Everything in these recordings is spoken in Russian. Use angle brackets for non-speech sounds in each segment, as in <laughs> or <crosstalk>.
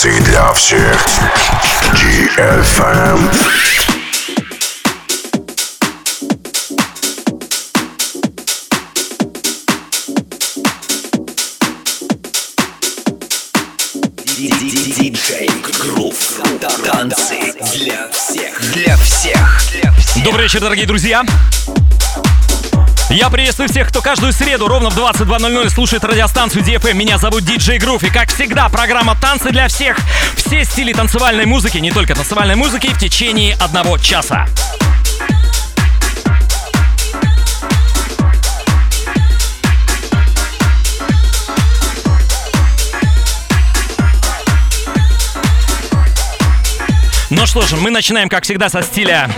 Танцы для всех. Диджей Грув. Танцы для всех. Для всех. Добрый вечер, дорогие друзья. Я приветствую всех, кто каждую среду ровно в 22.00 слушает радиостанцию DFM. Меня зовут Диджей Грув. И как всегда, программа «Танцы для всех». Все стили танцевальной музыки, не только танцевальной музыки, в течение одного часа. Ну что же, мы начинаем, как всегда, со стиля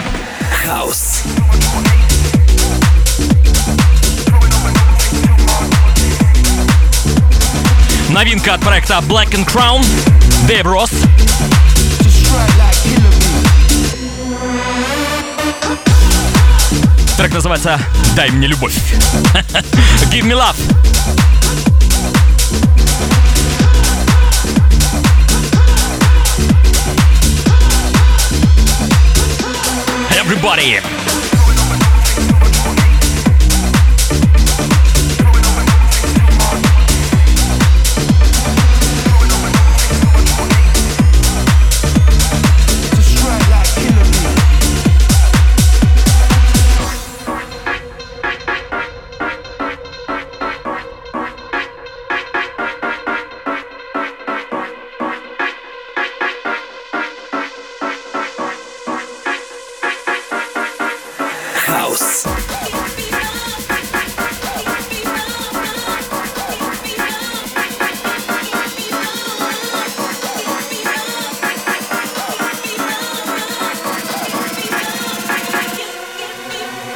Хаус. Новинка от проекта Black and Crown, Dave Ross. Трек называется «Дай мне любовь». <laughs> Give me love. Everybody.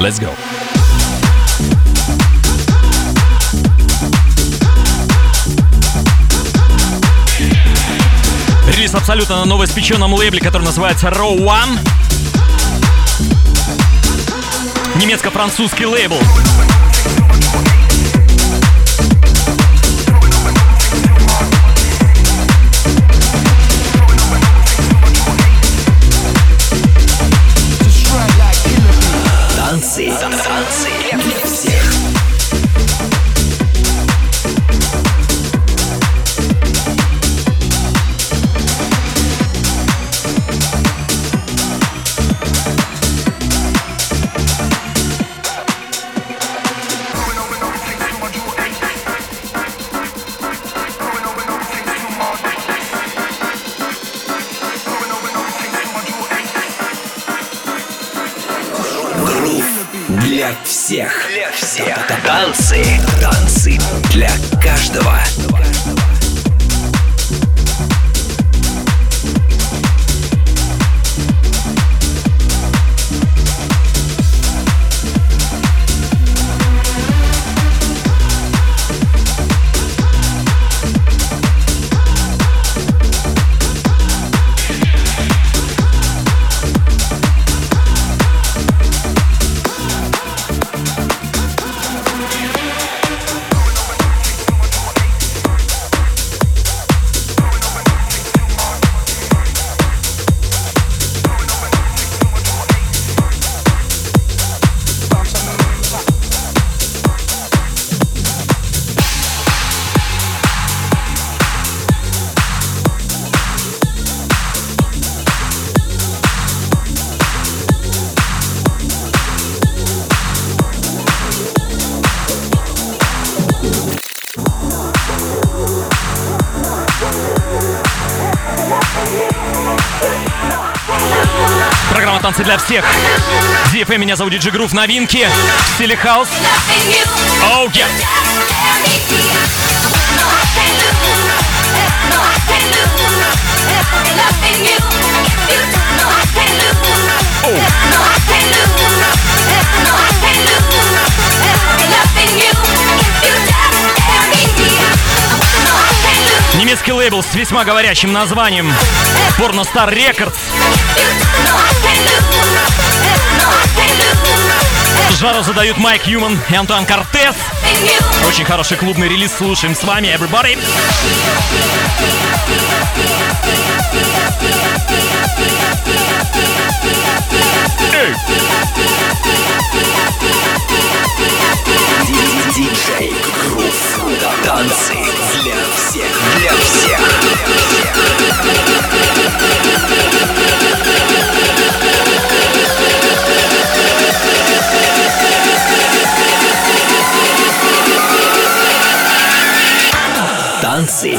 Let's go. Релиз абсолютно на новоиспеченном лейбле, который называется Row One. Немецко-французский лейбл. Для всех». DFM, меня зовут DJ Groove. Новинки в стиле хаус. Oh, yeah. Немецкий лейбл с весьма говорящим названием Porno Star Records. Жару задают Майк Юман и Антуан Кортес. Очень хороший клубный релиз. Слушаем с вами, everybody. Диджей Грув. Танцы для всех. Для всех. Танцы.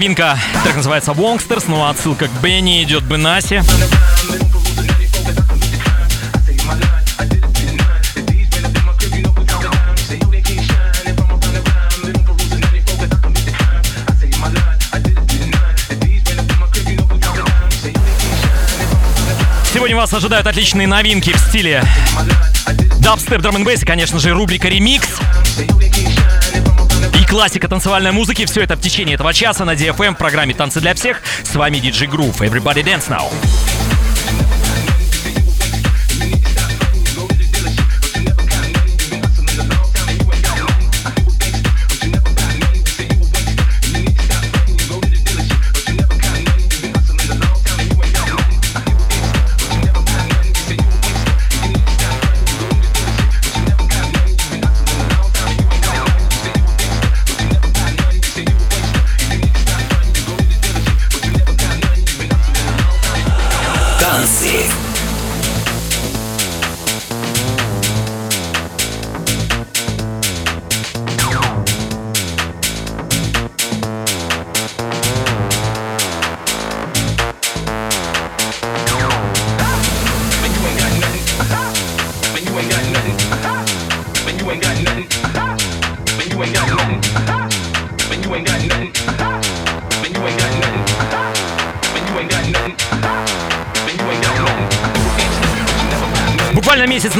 Новинка. Трек называется Wongsters, ну а отсылка к Бенни идет Бенаси. Сегодня вас ожидают отличные новинки в стиле дабстеп, драм н конечно же, рубрика «Ремикс». Классика танцевальной музыки. Все это в течение этого часа на DFM в программе «Танцы для всех». С вами DJ Groove. Everybody dance now.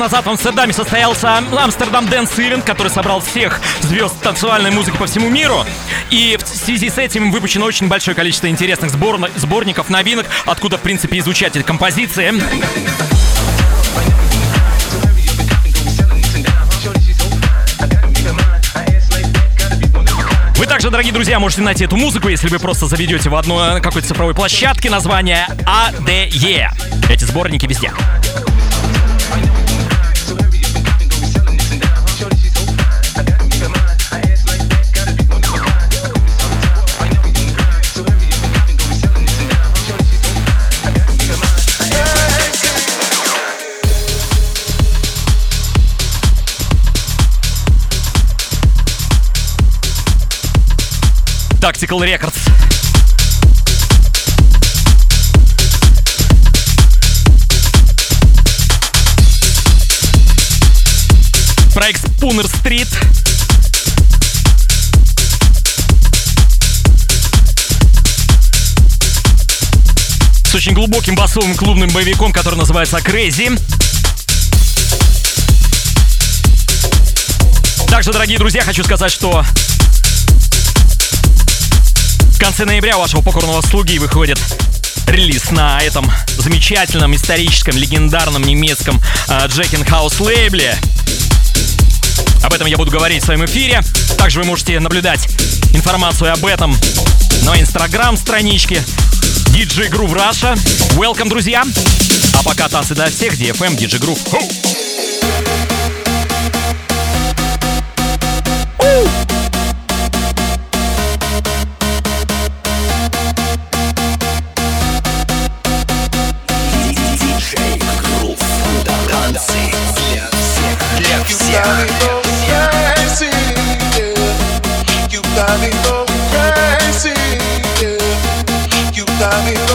назад в Амстердаме состоялся Амстердам Дэнс Ивент, который собрал всех звезд танцевальной музыки по всему миру. И в связи с этим выпущено очень большое количество интересных сборно- сборников, новинок, откуда, в принципе, изучать эти композиции. Вы также, дорогие друзья, можете найти эту музыку, если вы просто заведете в одной э, какой-то цифровой площадке название «А ADE. Эти сборники везде. Tactical Records. Проект Spooner Street. С очень глубоким басовым клубным боевиком, который называется Crazy. Также, дорогие друзья, хочу сказать, что конце ноября вашего покорного слуги выходит релиз на этом замечательном, историческом, легендарном немецком uh, Jackin House лейбле. Об этом я буду говорить в своем эфире. Также вы можете наблюдать информацию об этом на инстаграм-страничке DJ Groove Russia. Welcome, друзья! А пока танцы для всех, DFM, DJ Groove. Ho! что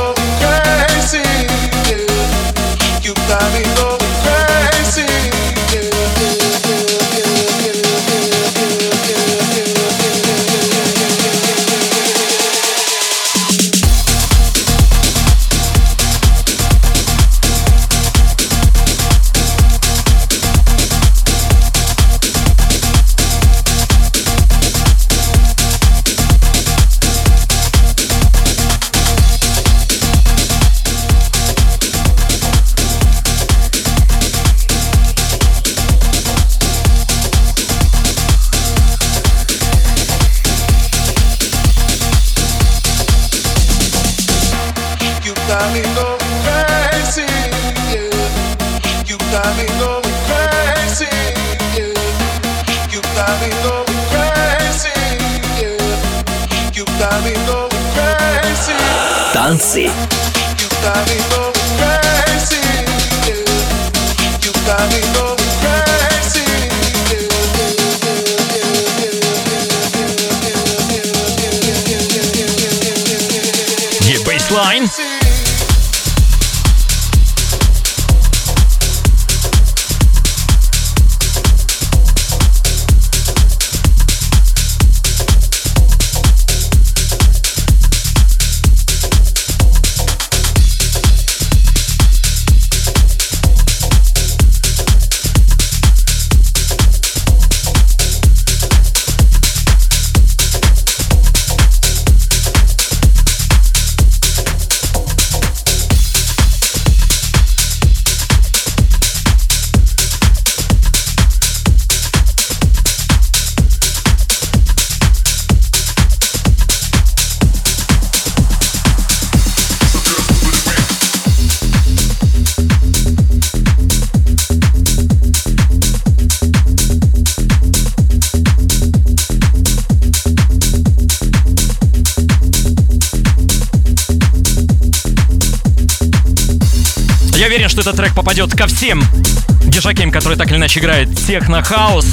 иначе играют техно-хаус,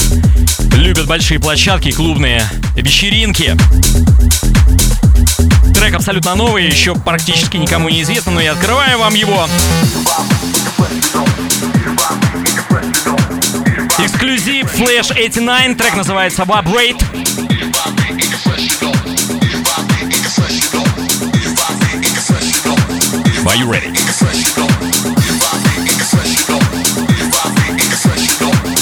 любят большие площадки, клубные вечеринки. Трек абсолютно новый, еще практически никому не известно, но я открываю вам его. Эксклюзив Flash 89, трек называется Vibrate. Are you ready? Don't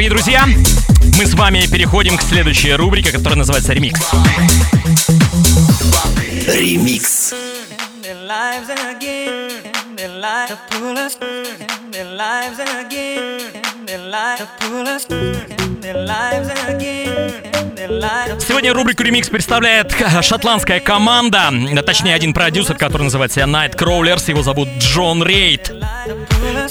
дорогие друзья, мы с вами переходим к следующей рубрике, которая называется «Ремикс». Ремикс. Сегодня рубрику «Ремикс» представляет шотландская команда, точнее один продюсер, который называется Night Crawlers, его зовут Джон Рейд.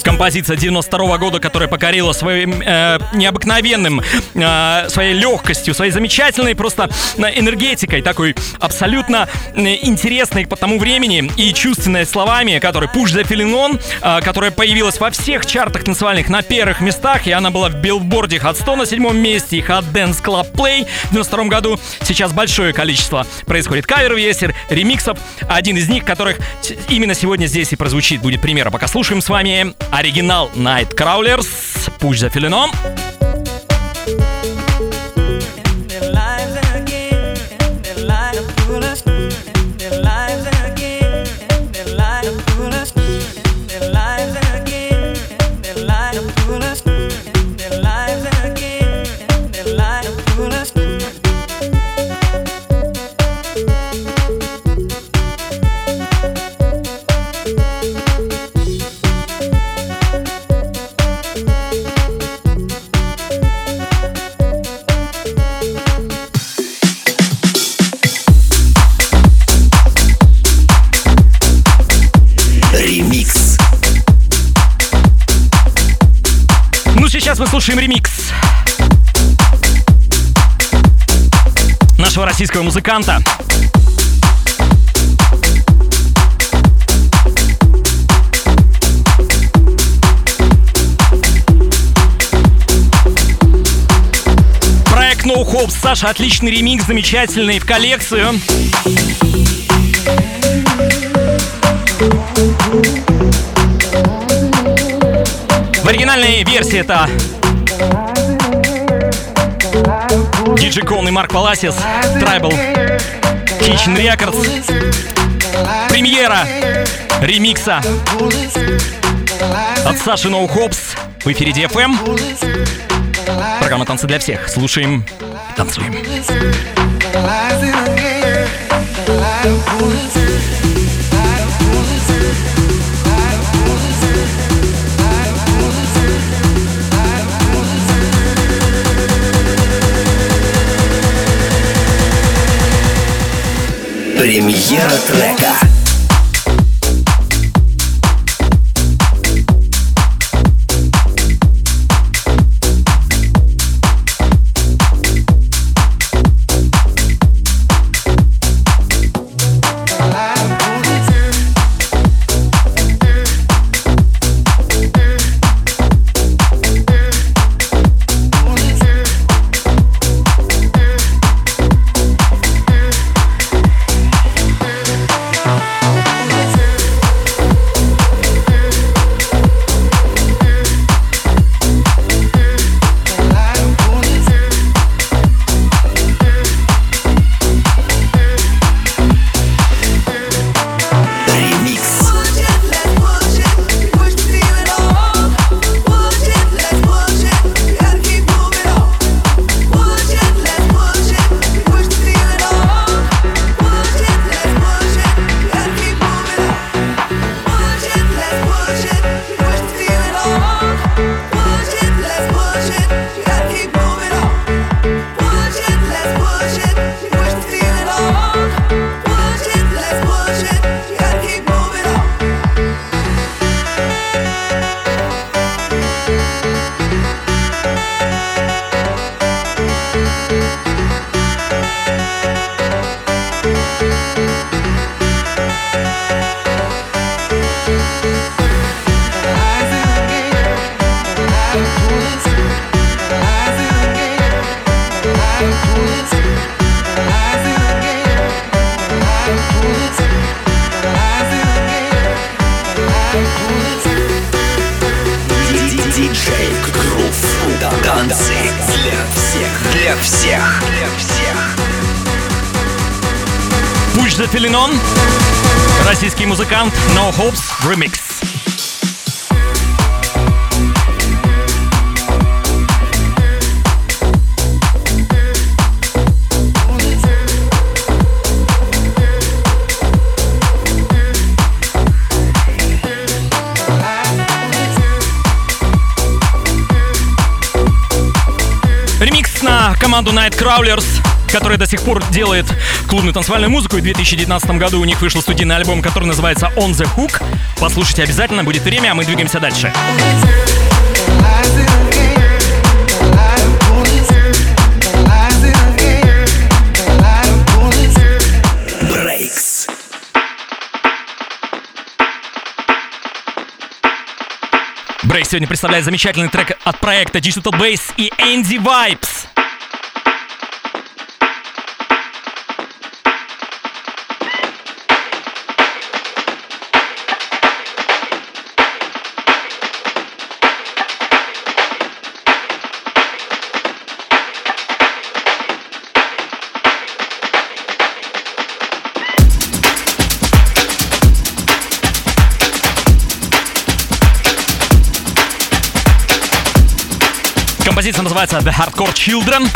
Композиция 92 -го года, которая покорила своим э, необыкновенным, э, своей легкостью, своей замечательной просто э, энергетикой, такой абсолютно э, интересной по тому времени и чувственной словами, который the Feeling On, э, которая появилась во всех чартах танцевальных на первых местах, и она была в билборде Hot 100 на седьмом месте и Hot Dance Club Play в 92 году. Сейчас большое количество происходит кавер-версий, ремиксов. Один из них, которых именно сегодня здесь и прозвучит, будет пример. Пока слушаем с вами оригинал Night Crawlers, Push the Feeling мы слушаем ремикс нашего российского музыканта. Проект No Hope Саша, отличный ремикс, замечательный в коллекцию. Оригинальной версии это Диджи Кон и Марк Паласис, Tribal Kitchen Records, премьера ремикса от Саши No Hops в эфире DFM. Программа «Танцы для всех». Слушаем танцуем. Премьера трека. On. Российский музыкант No Hopes Remix. Ремикс на команду Night Crawlers которая до сих пор делает клубную танцевальную музыку. И в 2019 году у них вышел студийный альбом, который называется On the Hook. Послушайте обязательно, будет время, а мы двигаемся дальше. Брейк сегодня представляет замечательный трек от проекта Digital Bass и Andy Vibes. Называется The Hardcore Children.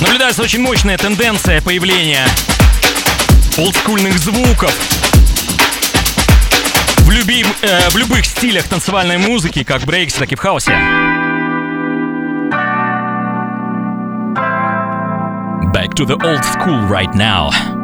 Наблюдается очень мощная тенденция появления олдскульных звуков в, любим, э, в любых стилях танцевальной музыки, как в брейксе, так и в хаосе. Back to the old school right now.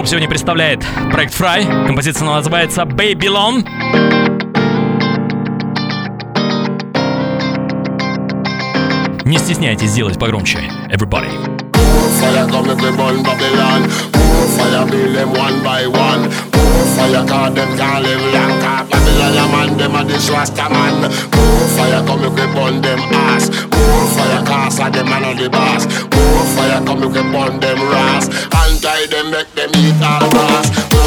Хоп сегодня представляет проект Fry. Композиция называется Babylon. Не стесняйтесь сделать погромче. Everybody. fire come make we burn Babylon fire build them one by one fire cause them can't live long Cause Babylon a man, them a this Rasta man fire come make we burn them ass fire cause them a the boss fire come make we burn them ras And tie them make them eat all grass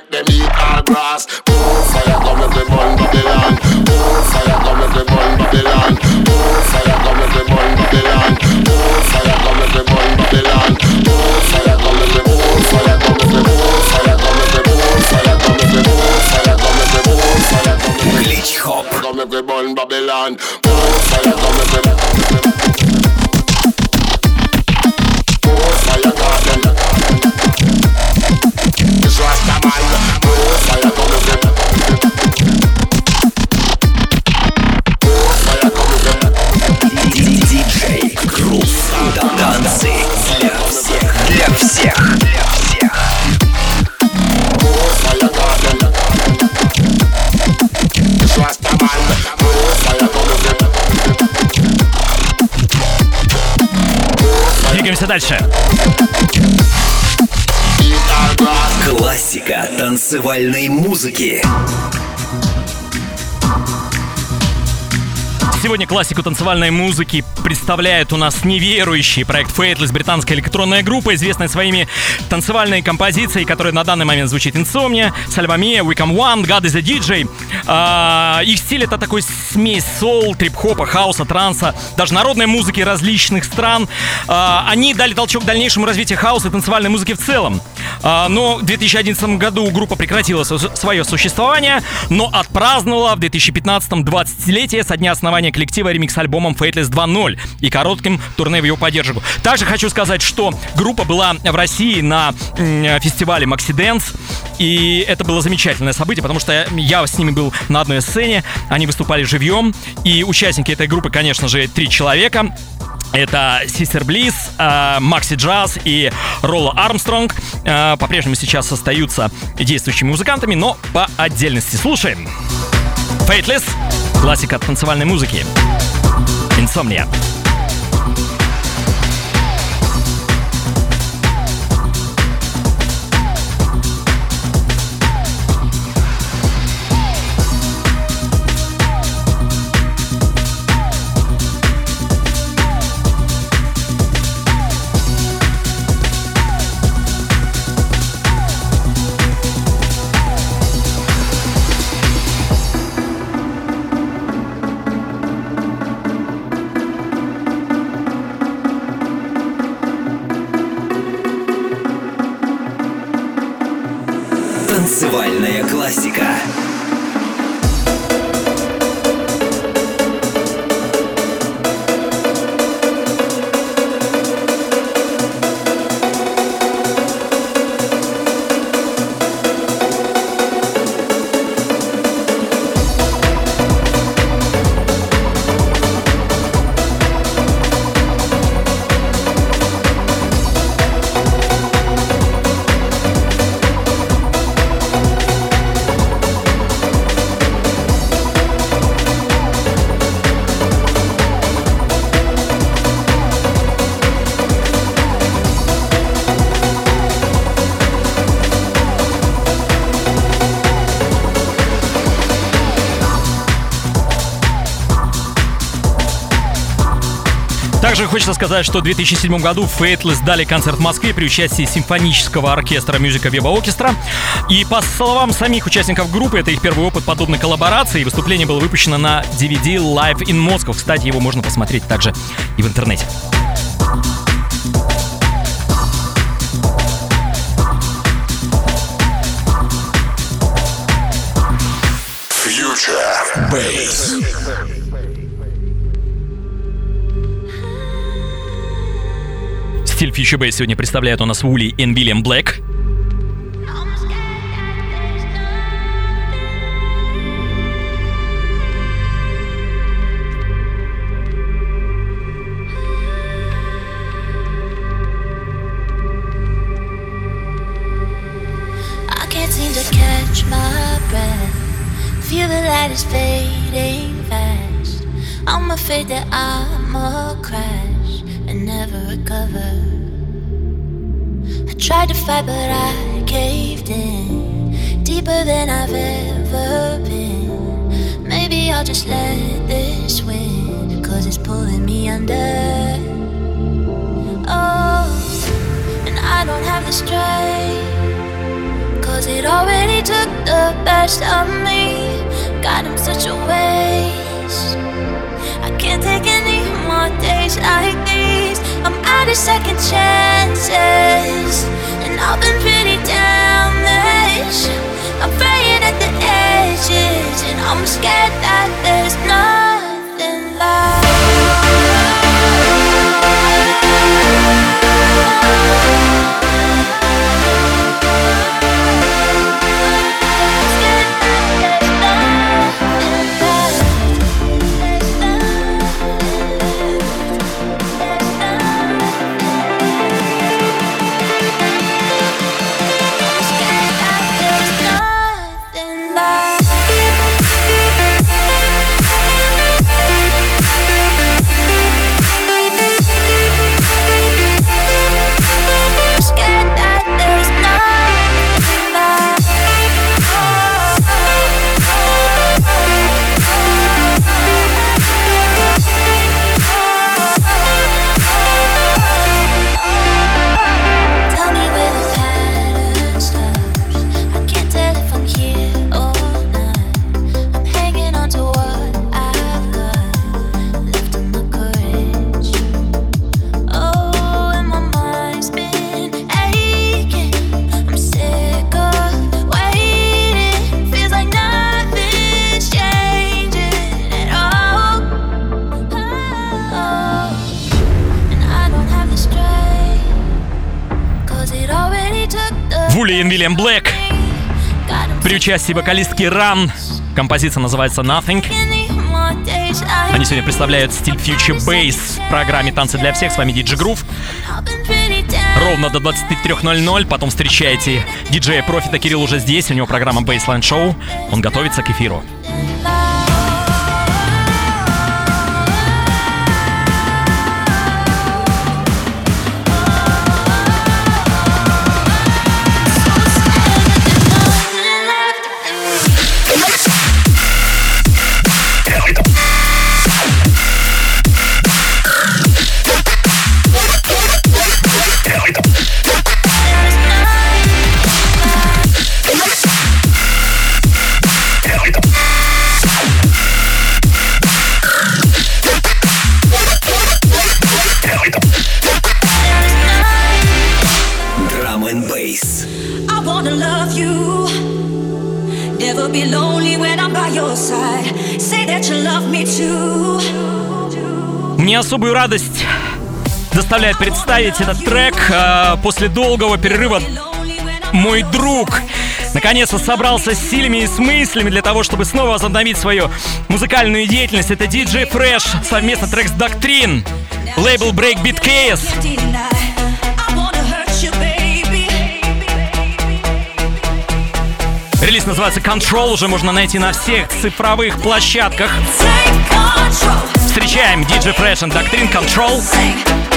make them eat all grass дальше. Классика танцевальной музыки. Сегодня классику танцевальной музыки представляет у нас неверующий проект Faithless, британская электронная группа, известная своими танцевальной композицией, которая на данный момент звучит Insomnia, Salvamia, We Come One, God is a DJ. А, их стиль это такой смесь соул, трип-хопа, хауса, транса, даже народной музыки различных стран. А, они дали толчок дальнейшему развитию хауса и танцевальной музыки в целом. А, но в 2011 году группа прекратила свое существование, но отпраздновала в 2015-м 20-летие со дня основания коллектива ремикс-альбомом Faithless 2.0 и коротким турне в его поддержку. Также хочу сказать, что группа была в России на фестивале Maxi Dance, и это было замечательное событие, потому что я с ними был на одной сцене, они выступали живьем, и участники этой группы, конечно же, три человека. Это Систер Близ, Макси Джаз и Ролла Армстронг. Э, По-прежнему сейчас остаются действующими музыкантами, но по отдельности. Слушаем. Faithless, классика танцевальной музыки. Insomnia. Хочется сказать, что в 2007 году Faithless дали концерт в Москве при участии симфонического оркестра Musica Viva Orchestra. И по словам самих участников группы, это их первый опыт подобной коллаборации. Выступление было выпущено на DVD Live in Moscow. Кстати, его можно посмотреть также и в интернете. Future Bass. Стиль Future сегодня представляет у нас Вули и Вильям Блэк. Strength. Cause it already took the best of me. Got him such a waste. I can't take any more days like these. I'm out of second chances, and I've been pretty damaged. I'm fraying at the edges, and I'm scared that there's nothing left. Уильям Блэк при участии вокалистки Ран. Композиция называется Nothing. Они сегодня представляют стиль Future Bass в программе «Танцы для всех». С вами Диджи Грув. Ровно до 23.00. Потом встречайте диджея Профита. Кирилл уже здесь. У него программа Baseline Show. Он готовится к эфиру. Мне особую радость доставляет представить этот трек э, после долгого перерыва. Мой друг наконец-то собрался с силами и с мыслями для того, чтобы снова возобновить свою музыкальную деятельность. Это DJ Fresh, совместно трек с Doctrine, лейбл Breakbeat Chaos. Релиз называется Control, уже можно найти на всех цифровых площадках. Встречаем DJ Fresh and Doctrine Control.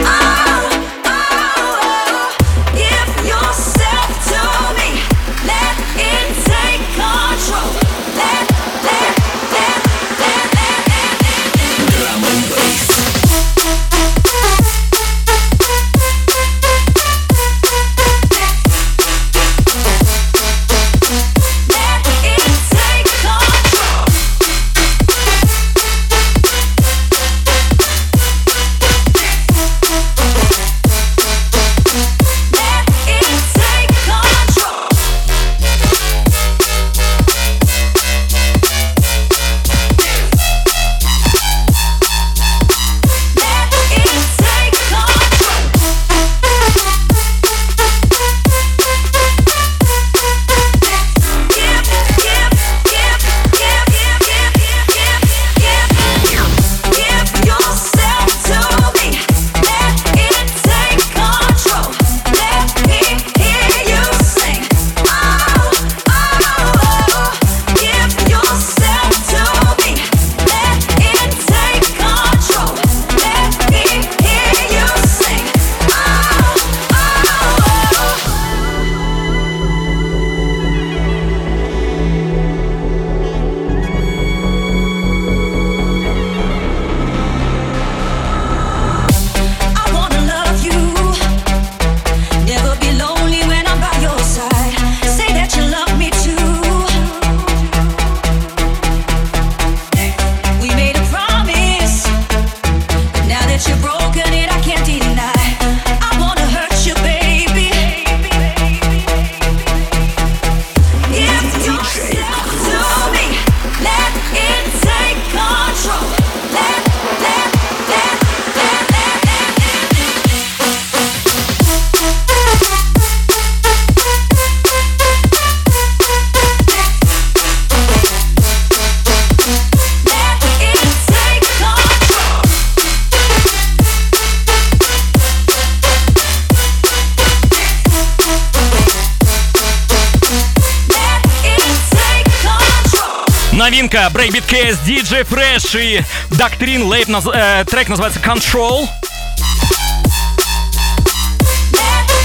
Муха, Breakbeat Kaos, DJ Fresh и Доктрин. Лейбл, наз... э, трек называется Control.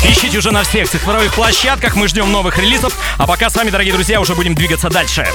Ищите уже на всех цифровых площадках, мы ждем новых релизов. А пока с вами, дорогие друзья, уже будем двигаться дальше.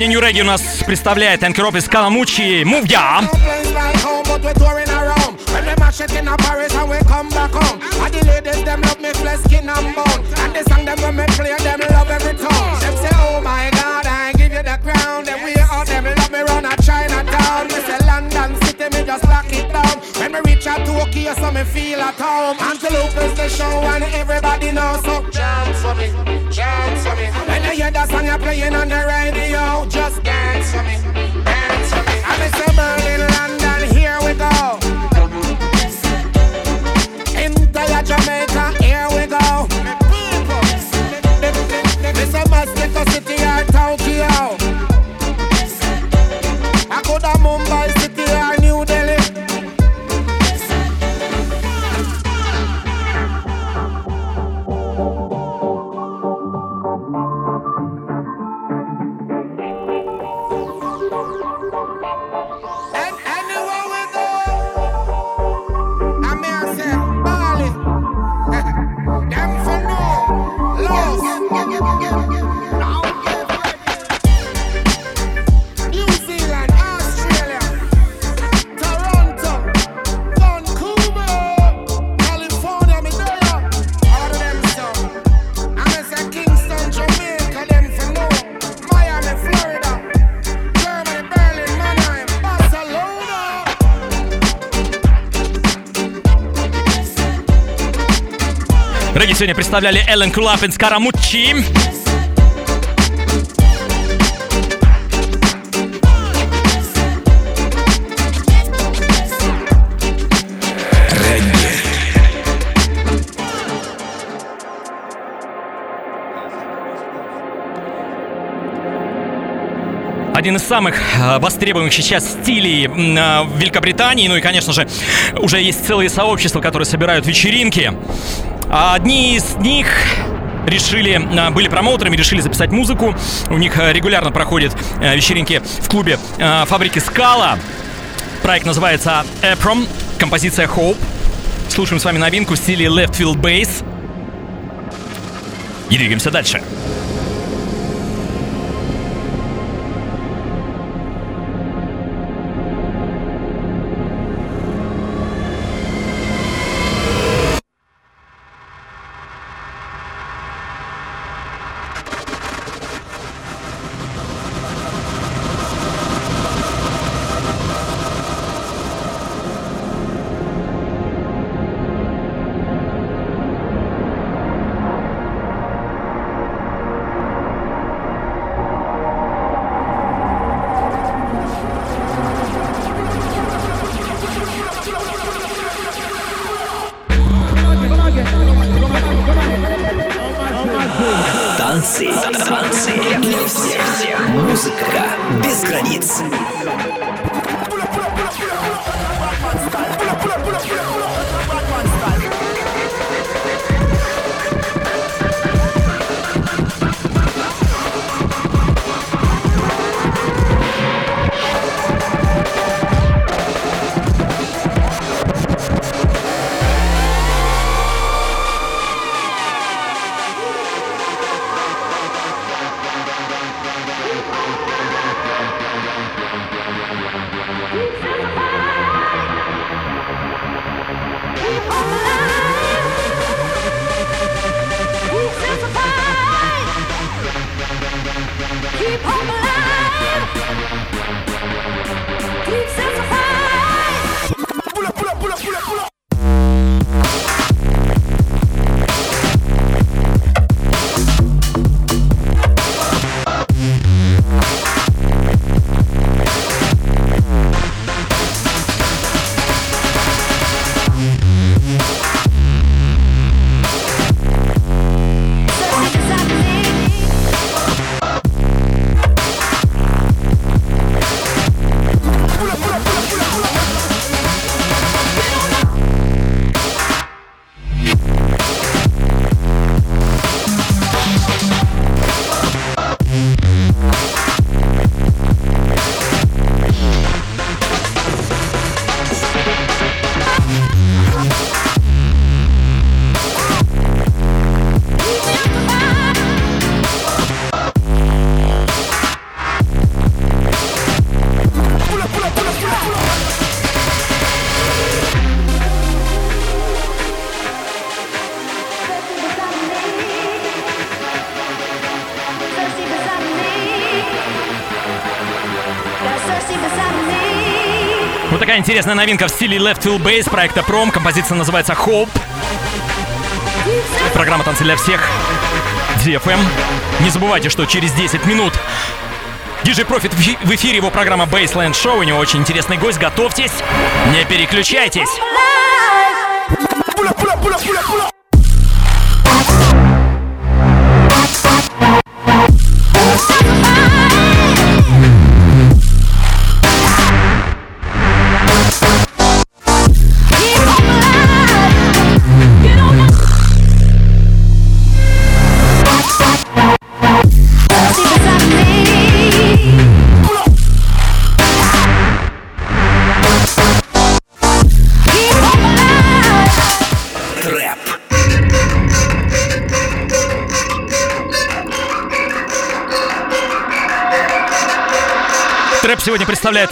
Сегодня New Reggae у нас представляет Энкроп из Каламучи Move Ya. shit in a Paris and we come back home. And the ladies them love me flesh, skin and bone. And the song them when me play them love every tone. Them say oh my God I give you the crown. We them just lock it down. When me reach out Tokyo so me feel at home. Antelope is the show and everybody knows so. Dance for me, dance for me. When you hear that song you're playing on the radio, just dance for me, dance for me. And me say Berlin, London, here we go. In Tala Jamaica, here we go. This a Mexico City or Tokyo. Сегодня представляли Эллен Кулапин с Карамучи. один из самых э, востребуемых сейчас стилей э, в Великобритании. Ну и, конечно же, уже есть целые сообщества, которые собирают вечеринки. А одни из них решили, а, были промоутерами, решили записать музыку. У них а, регулярно проходят вечеринки в клубе фабрики Скала. Проект называется Эпром, композиция Hope. Слушаем с вами новинку в стиле Left Field Bass. И двигаемся дальше. Музыка интересная новинка в стиле Left Field Bass проекта Prom. Композиция называется Hope. Программа «Танцы для всех». DFM. Не забывайте, что через 10 минут DJ Profit в эфире его программа Baseland Show. У него очень интересный гость. Готовьтесь, не переключайтесь.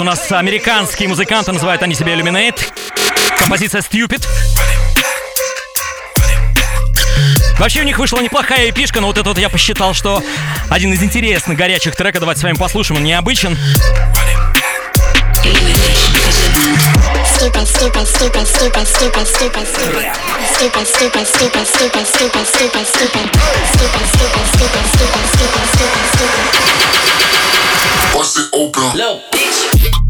У нас американские музыканты, называют они себя Illuminate. Композиция Stupid. Вообще у них вышла неплохая эпишка, но вот это вот я посчитал, что один из интересных горячих треков. Давайте с вами послушаем, он необычен. Stupid, stupid, stupid, stupid, stupid, stupid, stupid. Stupid, stupid, stupid, stupid, stupid, stupid, stupid. Stupid, stupid, stupid, stupid, stupid, stupid, stupid. Bust it open. Little bitch.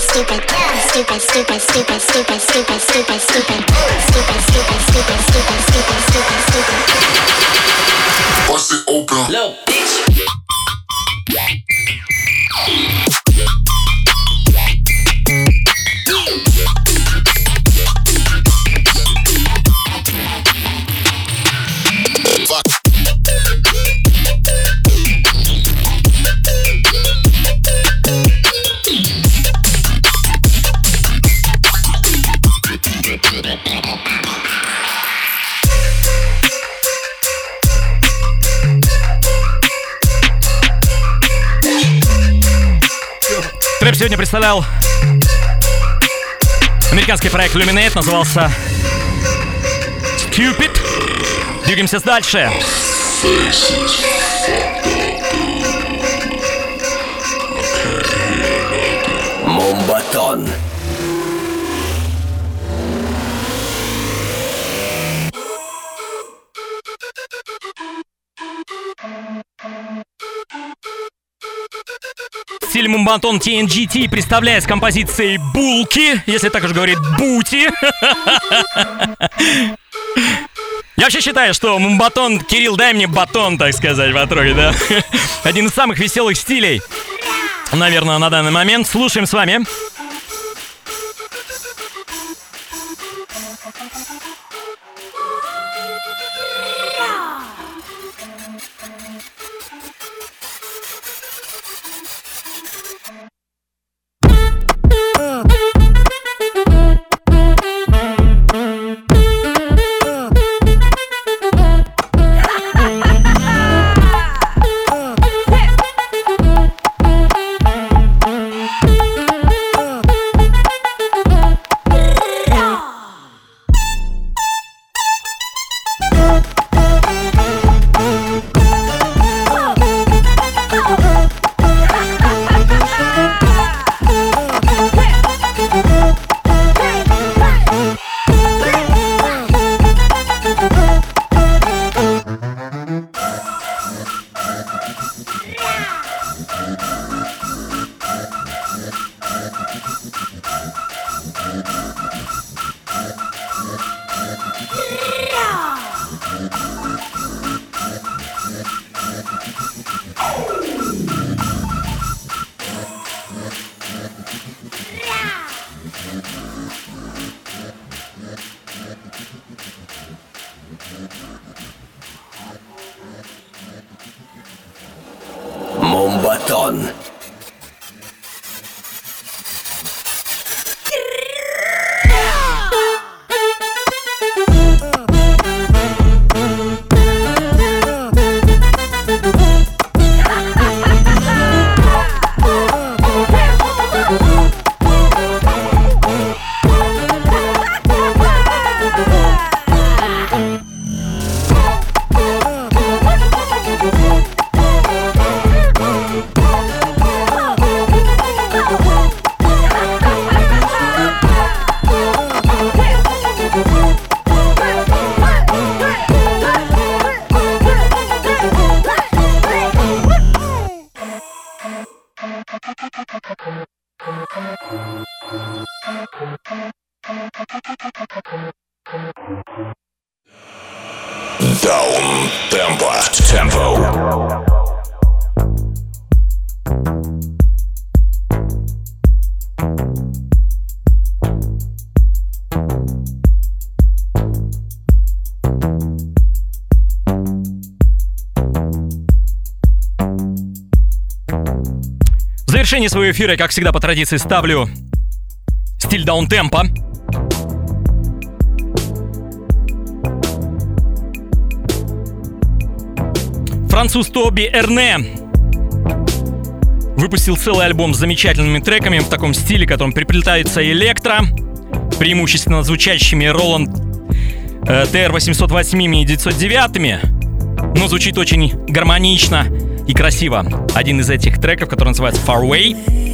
stupid, stupid, stupid, stupid, stupid, stupid, stupid, stupid, stupid. Представлял американский проект Luminate, назывался Stupid. Двигаемся дальше. Мумбатон. Стиле Мумбатон TNGT представляет с композицией «Булки», если так уж говорит «Бути». Я вообще считаю, что Мумбатон, Кирилл, дай мне батон, так сказать, в да? Один из самых веселых стилей, наверное, на данный момент. Слушаем с вами. Своего эфира, как всегда по традиции, ставлю стиль даунтемпа. Француз Тоби Эрне выпустил целый альбом с замечательными треками в таком стиле, которым приплетается электро, преимущественно звучащими Roland э, TR-808 и 909, но звучит очень гармонично и красиво. Один из этих треков, который называется Far Away.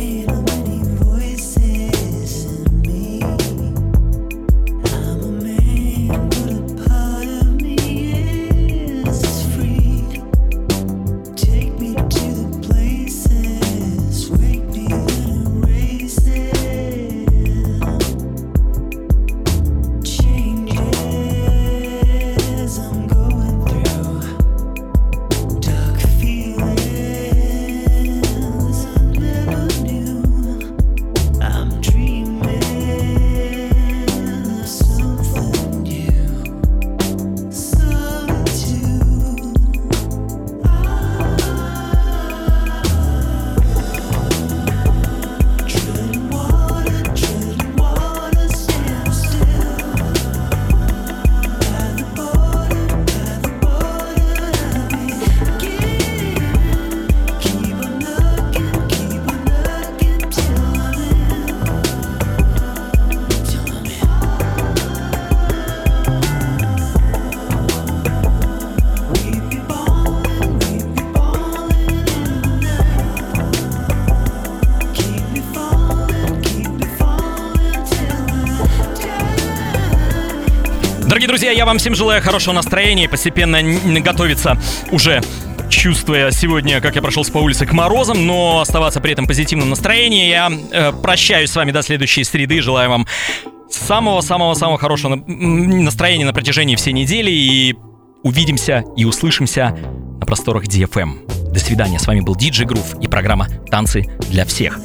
Друзья, я вам всем желаю хорошего настроения и постепенно готовиться уже чувствуя сегодня, как я прошелся по улице к морозам, но оставаться при этом позитивном настроении. Я э, прощаюсь с вами до следующей среды. Желаю вам самого-самого-самого хорошего настроения на протяжении всей недели. И увидимся и услышимся на просторах DFM. До свидания. С вами был DJ Groove и программа «Танцы для всех».